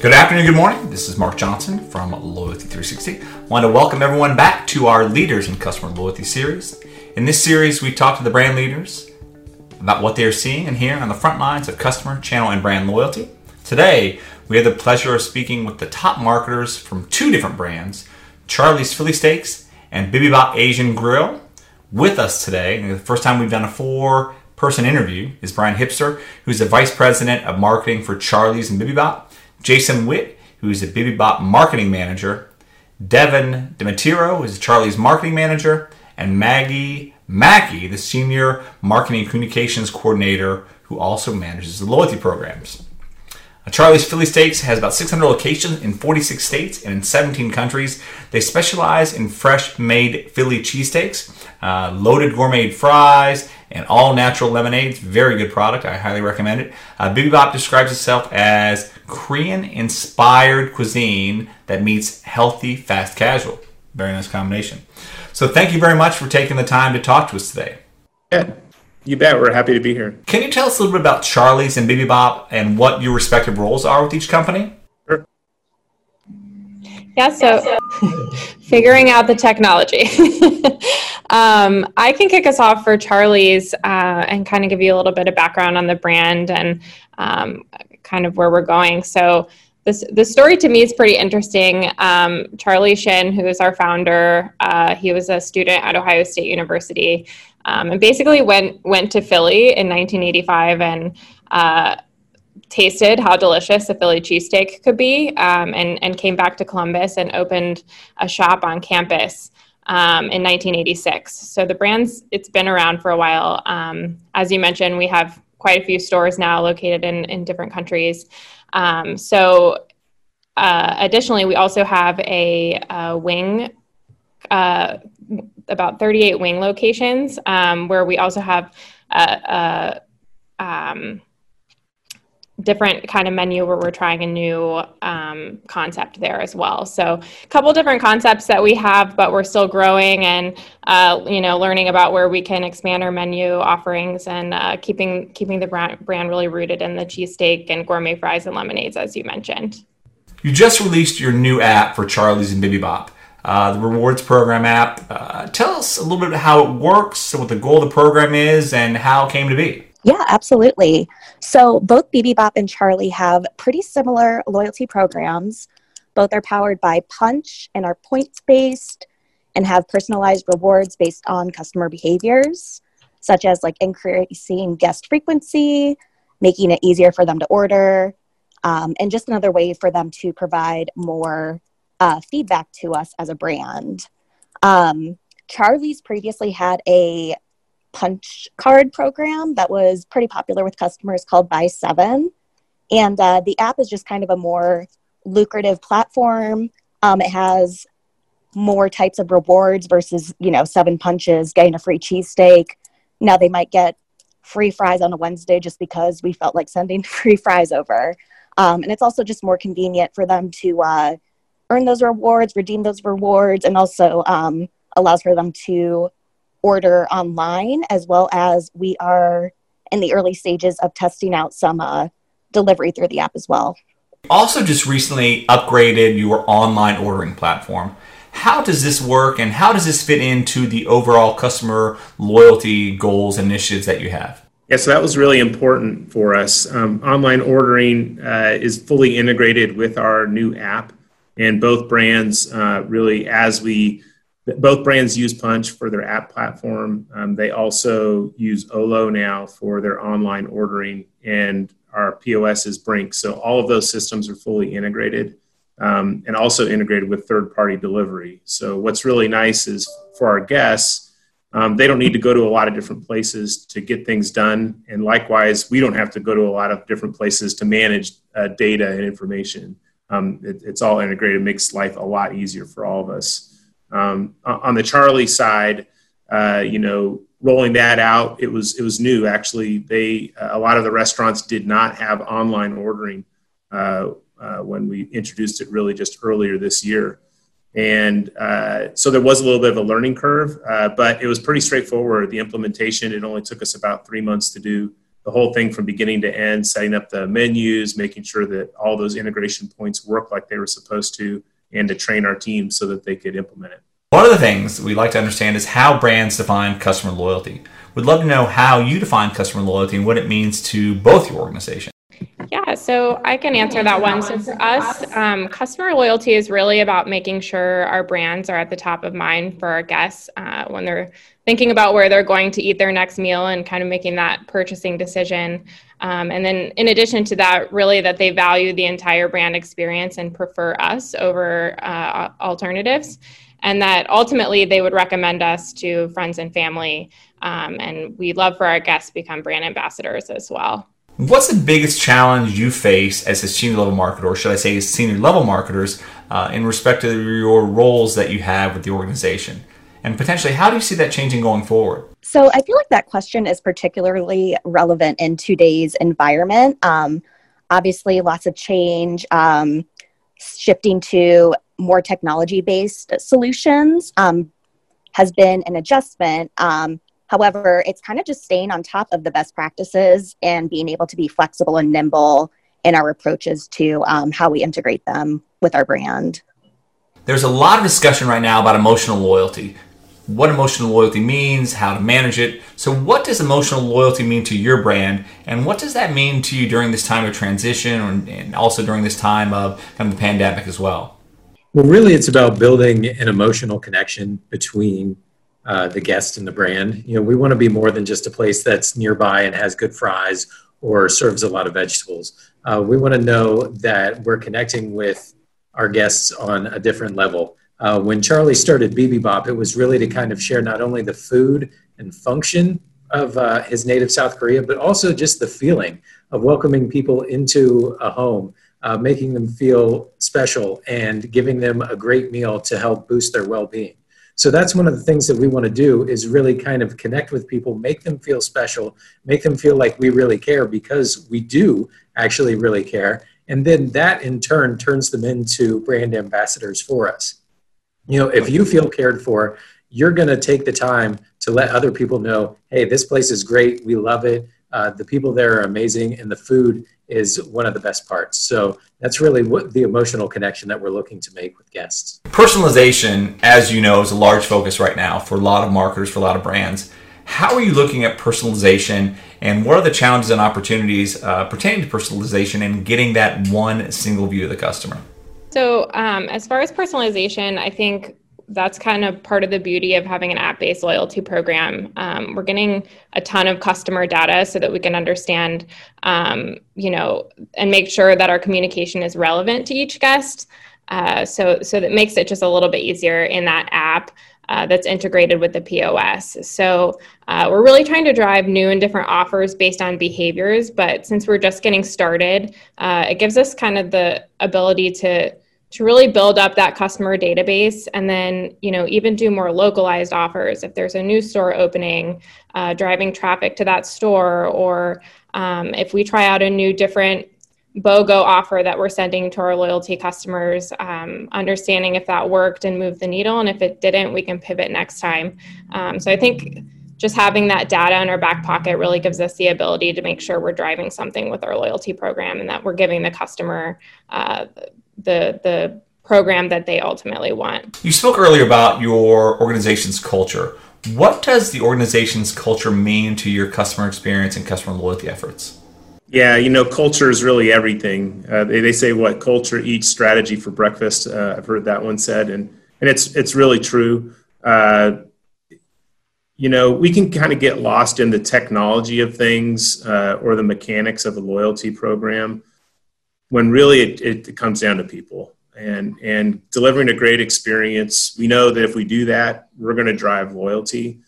Good afternoon, good morning. This is Mark Johnson from Loyalty 360. I want to welcome everyone back to our Leaders in Customer Loyalty series. In this series, we talk to the brand leaders about what they are seeing and hearing on the front lines of customer, channel, and brand loyalty. Today, we have the pleasure of speaking with the top marketers from two different brands, Charlie's Philly Steaks and Bibibop Asian Grill. With us today, the first time we've done a four person interview, is Brian Hipster, who's the Vice President of Marketing for Charlie's and Bibibop. Jason Witt, who's a Bibibop marketing manager, Devin Demetiro, who's Charlie's marketing manager, and Maggie Mackey, the senior marketing communications coordinator, who also manages the loyalty programs. Uh, Charlie's Philly Steaks has about 600 locations in 46 states and in 17 countries. They specialize in fresh made Philly cheesesteaks, uh, loaded gourmet fries, and all natural lemonades. Very good product. I highly recommend it. Uh, Bibibop describes itself as Korean inspired cuisine that meets healthy fast casual. Very nice combination. So thank you very much for taking the time to talk to us today. Yeah, you bet. We're happy to be here. Can you tell us a little bit about Charlie's and Bibibop and what your respective roles are with each company? Yeah, so figuring out the technology. um, I can kick us off for Charlie's uh, and kind of give you a little bit of background on the brand and um, kind of where we're going. So, this, the story to me is pretty interesting. Um, Charlie Shin, who is our founder, uh, he was a student at Ohio State University, um, and basically went went to Philly in 1985 and uh, tasted how delicious a Philly cheesesteak could be, um, and and came back to Columbus and opened a shop on campus. Um, in 1986. So the brand's it's been around for a while. Um, as you mentioned, we have quite a few stores now located in, in different countries. Um, so, uh, additionally, we also have a, a wing, uh, about 38 wing locations, um, where we also have a, a um, different kind of menu where we're trying a new um, concept there as well. So a couple different concepts that we have, but we're still growing and uh, you know learning about where we can expand our menu offerings and uh, keeping keeping the brand, brand really rooted in the cheesesteak and gourmet fries and lemonades as you mentioned. You just released your new app for Charlie's and Bibibop. Uh, the rewards program app. Uh, tell us a little bit how it works, what the goal of the program is, and how it came to be. Yeah, absolutely. So both Bibibop and Charlie have pretty similar loyalty programs. Both are powered by Punchh and are points based and have personalized rewards based on customer behaviors, such as like increasing guest frequency, making it easier for them to order, um, and just another way for them to provide more uh, feedback to us as a brand. Um, Charlie's previously had a punch card program that was pretty popular with customers called Buy Seven. And uh, the app is just kind of a more lucrative platform. Um, it has more types of rewards versus, you know, seven punches, getting a free cheesesteak. Now they might get free fries on a Wednesday just because we felt like sending free fries over. Um, and it's also just more convenient for them to uh, earn those rewards, redeem those rewards, and also um, allows for them to order online, as well as we are in the early stages of testing out some uh, delivery through the app as well. Also, just recently upgraded your online ordering platform. How does this work and how does this fit into the overall customer loyalty goals and initiatives that you have? Yeah, so that was really important for us. Um, online ordering uh, is fully integrated with our new app, and both brands uh, really, as we both brands use Punchh for their app platform. Um, they also use Olo now for their online ordering, and our POS is Brink. So all of those systems are fully integrated um, and also integrated with third party delivery. So what's really nice is for our guests, um, they don't need to go to a lot of different places to get things done. And likewise, we don't have to go to a lot of different places to manage uh, data and information. Um, it, it's all integrated, makes life a lot easier for all of us. Um, on the Charlie side, uh, you know, rolling that out, it was it was new. Actually, they uh, a lot of the restaurants did not have online ordering uh, uh when we introduced it. Really, just earlier this year, and uh, so there was a little bit of a learning curve, uh, but it was pretty straightforward. The implementation it only took us about three months to do. the whole thing from beginning to end, setting up the menus, making sure that all those integration points work like they were supposed to, and to train our team so that they could implement it. One of the things we'd like to understand is how brands define customer loyalty. We'd love to know how you define customer loyalty and what it means to both your organization. Yeah, so I can answer that one. So for us, um, customer loyalty is really about making sure our brands are at the top of mind for our guests uh, when they're thinking about where they're going to eat their next meal and kind of making that purchasing decision. Um, and then, in addition to that, really that they value the entire brand experience and prefer us over uh, alternatives. And that ultimately they would recommend us to friends and family. Um, and we love for our guests to become brand ambassadors as well. What's the biggest challenge you face as a senior level marketer, or should I say, senior level marketers, uh, in respect to your roles that you have with the organization? And potentially, how do you see that changing going forward? So, I feel like that question is particularly relevant in today's environment. Um, obviously, lots of change, um, shifting to more technology based solutions um, has been an adjustment. Um, However, it's kind of just staying on top of the best practices and being able to be flexible and nimble in our approaches to um, how we integrate them with our brand. There's a lot of discussion right now about emotional loyalty. What emotional loyalty means, how to manage it. So, what does emotional loyalty mean to your brand, and what does that mean to you during this time of transition, and also during this time of kind of the pandemic as well? Well, really, it's about building an emotional connection between uh, the guest and the brand. You know, we want to be more than just a place that's nearby and has good fries or serves a lot of vegetables. Uh, we want to know that we're connecting with our guests on a different level. Uh, when Charlie started Bibibop, it was really to kind of share not only the food and function of uh, his native South Korea, but also just the feeling of welcoming people into a home, uh, making them feel special, and giving them a great meal to help boost their well being. So that's one of the things that we want to do is really kind of connect with people, make them feel special, make them feel like we really care because we do actually really care. And then that in turn turns them into brand ambassadors for us. You know, if you feel cared for, you're going to take the time to let other people know, hey, this place is great. We love it. Uh, the people there are amazing, and the food is one of the best parts. So that's really what the emotional connection that we're looking to make with guests. Personalization, as you know, is a large focus right now for a lot of marketers, for a lot of brands. How are you looking at personalization, and what are the challenges and opportunities uh, pertaining to personalization and getting that one single view of the customer? So, um, as far as personalization, I think that's kind of part of the beauty of having an app-based loyalty program. Um, we're getting a ton of customer data so that we can understand, um, you know, and make sure that our communication is relevant to each guest. Uh, so, so that makes it just a little bit easier in that app uh, that's integrated with the POS. So uh, we're really trying to drive new and different offers based on behaviors. But since we're just getting started, uh, it gives us kind of the ability to to really build up that customer database and then you know even do more localized offers if there's a new store opening uh, driving traffic to that store or um, if we try out a new different BOGO offer that we're sending to our loyalty customers, um, understanding if that worked and moved the needle. And if it didn't, we can pivot next time. Um, so I think just having that data in our back pocket really gives us the ability to make sure we're driving something with our loyalty program and that we're giving the customer uh, the the program that they ultimately want. You spoke earlier about your organization's culture. What does the organization's culture mean to your customer experience and customer loyalty efforts? Yeah, you know, culture is really everything. Uh, they, they say what culture eats strategy for breakfast. Uh, I've heard that one said, and and it's it's really true. Uh, you know, we can kind of get lost in the technology of things uh, or the mechanics of a loyalty program when really it, it comes down to people and and delivering a great experience. We know that if we do that, we're going to drive loyalty,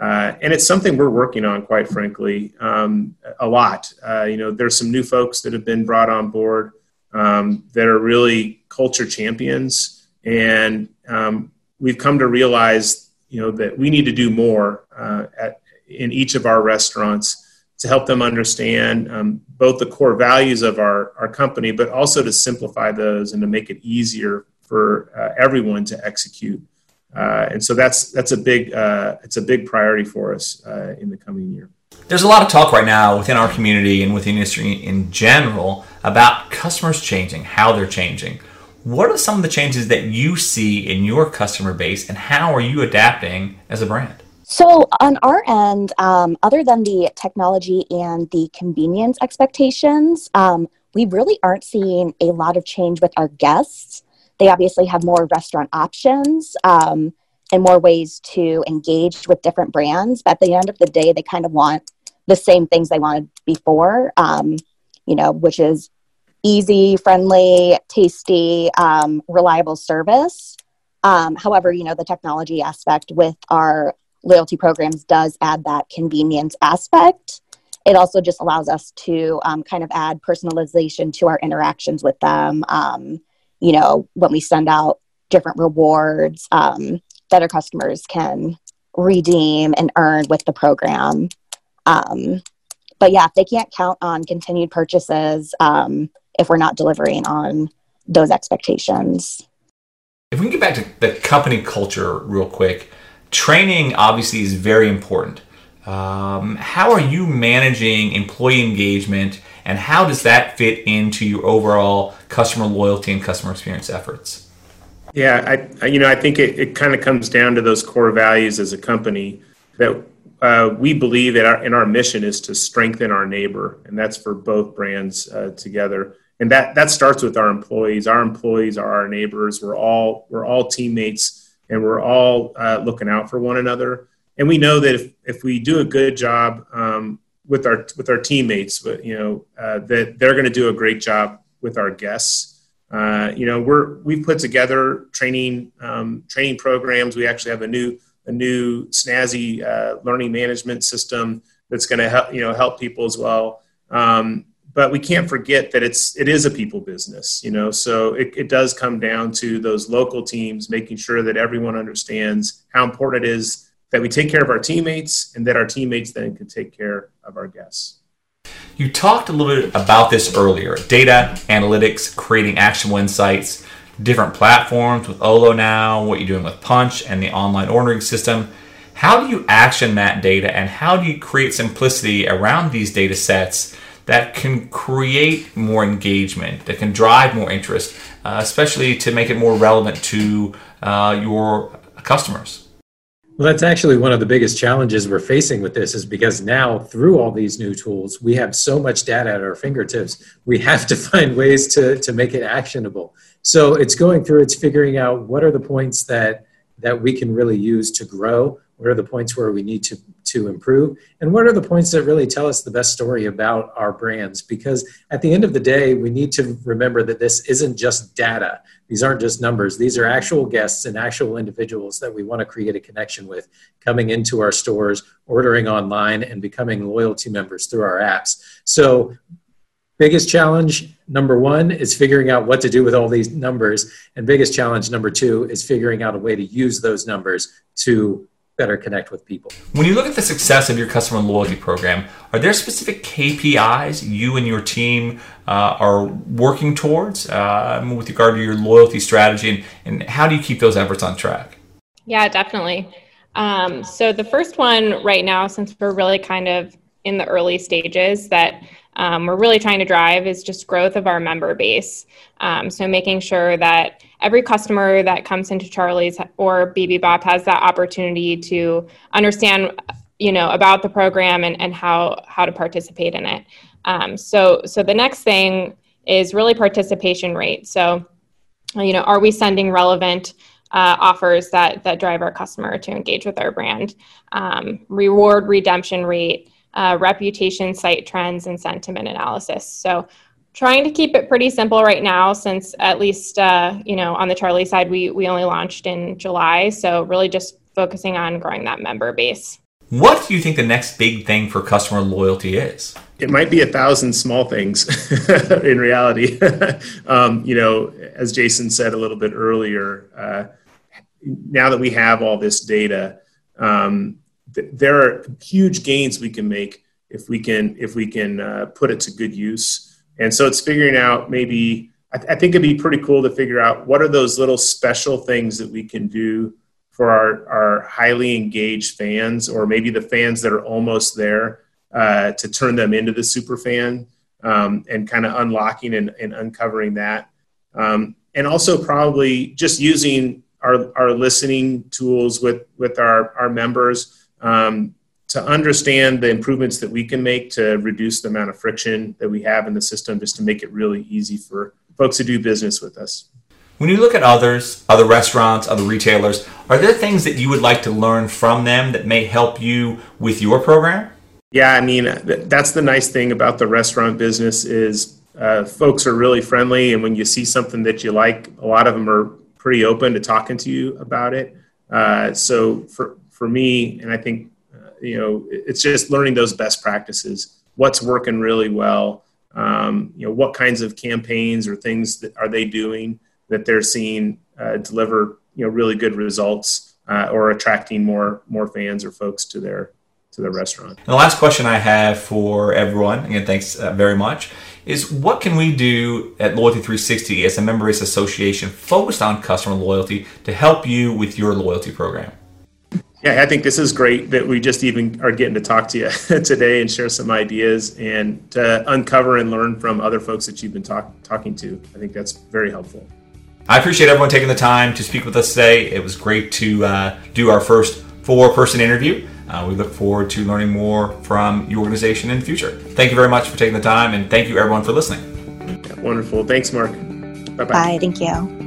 uh, and it's something we're working on, quite frankly, um, a lot. Uh, you know, there's some new folks that have been brought on board um, that are really culture champions, and um, we've come to realize, you know, that we need to do more uh, at, in each of our restaurants to help them understand um, both the core values of our, our company, but also to simplify those and to make it easier for uh, everyone to execute. Uh, and so that's that's a big uh, it's a big priority for us uh, in the coming year. There's a lot of talk right now within our community and within industry in general about customers changing, how they're changing. What are some of the changes that you see in your customer base, and how are you adapting as a brand? So, on our end, um, other than the technology and the convenience expectations, um, we really aren't seeing a lot of change with our guests. They obviously have more restaurant options um, and more ways to engage with different brands. But at the end of the day, they kind of want the same things they wanted before, um, you know, which is easy, friendly, tasty, um, reliable service. Um, however, you know, the technology aspect with our loyalty programs does add that convenience aspect. It also just allows us to um, kind of add personalization to our interactions with them. Um, you know, when we send out different rewards um, that our customers can redeem and earn with the program. Um, but yeah, if they can't count on continued purchases, um, if we're not delivering on those expectations. If we can get back to the company culture real quick, training obviously is very important. Um, how are you managing employee engagement and how does that fit into your overall customer loyalty and customer experience efforts? Yeah, I, you know, I think it, it kind of comes down to those core values as a company that uh, we believe that our, in our mission is to strengthen our neighbor, and that's for both brands uh, together. And that that starts with our employees. Our employees are our neighbors. We're all we're all teammates, and we're all uh, looking out for one another. And we know that if, if we do a good job um, with our with our teammates, you know, uh, that they're going to do a great job with our guests. Uh, you know, we're we've put together training um, training programs. We actually have a new a new snazzy uh, learning management system that's going to help you know help people as well. Um, but we can't forget that it's it is a people business, you know. So it, it does come down to those local teams making sure that everyone understands how important it is that we take care of our teammates and that our teammates then can take care of our guests. You talked a little bit about this earlier data, analytics, creating actionable insights, different platforms with Olo now, what you're doing with Punchh and the online ordering system. How do you action that data and how do you create simplicity around these data sets that can create more engagement, that can drive more interest, uh, especially to make it more relevant to uh, your customers? Well, that's actually one of the biggest challenges we're facing with this is because now through all these new tools, we have so much data at our fingertips. We have to find ways to, to make it actionable. So it's going through, it's figuring out what are the points that that we can really use to grow, what are the points where we need to, to improve, and what are the points that really tell us the best story about our brands. Because at the end of the day, we need to remember that this isn't just data. These aren't just numbers. These are actual guests and actual individuals that we want to create a connection with coming into our stores, ordering online, and becoming loyalty members through our apps. So, biggest challenge number one is figuring out what to do with all these numbers. And biggest challenge number two is figuring out a way to use those numbers to better connect with people. When you look at the success of your customer loyalty program, are there specific KPIs you and your team uh, are working towards uh, with regard to your loyalty strategy, and, and, how do you keep those efforts on track? Yeah, definitely. Um, so the first one right now, since we're really kind of in the early stages, that um, we're really trying to drive is just growth of our member base. Um, so making sure that every customer that comes into Charlie's or Bibibop has that opportunity to understand, you know, about the program and, and how how to participate in it. Um, so so the next thing is really participation rate. So, you know, are we sending relevant uh, offers that that drive our customer to engage with our brand? Um, reward redemption rate uh, reputation, site trends, and sentiment analysis. So trying to keep it pretty simple right now since at least uh, you know on the charlie side we, we only launched in july. So really just focusing on growing that member base. What do you think the next big thing for customer loyalty is? It might be a thousand small things in reality. Um, you know as jason said a little bit earlier uh, now that we have all this data um, there are huge gains we can make if we can if we can uh, put it to good use. And so it's figuring out maybe I, th- I, think it'd be pretty cool to figure out what are those little special things that we can do for our, our highly engaged fans or maybe the fans that are almost there uh, to turn them into the super fan um, and kind of unlocking and, and, uncovering that. Um, and also probably just using our, our listening tools with, with our, our members um, to understand the improvements that we can make to reduce the amount of friction that we have in the system just to make it really easy for folks to do business with us. When you look at others, other restaurants, other retailers, are there things that you would like to learn from them that may help you with your program? Yeah, I mean that's the nice thing about the restaurant business is uh, folks are really friendly, and when you see something that you like, a lot of them are pretty open to talking to you about it. Uh, so for for me, and I think uh, you know, it's just learning those best practices. What's working really well? Um, you know, what kinds of campaigns or things that are they doing that they're seeing uh, deliver you know really good results uh, or attracting more more fans or folks to their to the restaurant. And the last question I have for everyone, again, thanks uh, very much, is what can we do at Loyalty 360 as a member based association focused on customer loyalty to help you with your loyalty program? Yeah, I think this is great that we just even are getting to talk to you today and share some ideas and to uncover and learn from other folks that you've been talk, talking to. I think that's very helpful. I appreciate everyone taking the time to speak with us today. It was great to uh, do our first four person interview. Uh, we look forward to learning more from your organization in the future. Thank you very much for taking the time, and thank you everyone for listening. Yeah, wonderful. Thanks, Mark. Bye-bye. Bye. Thank you.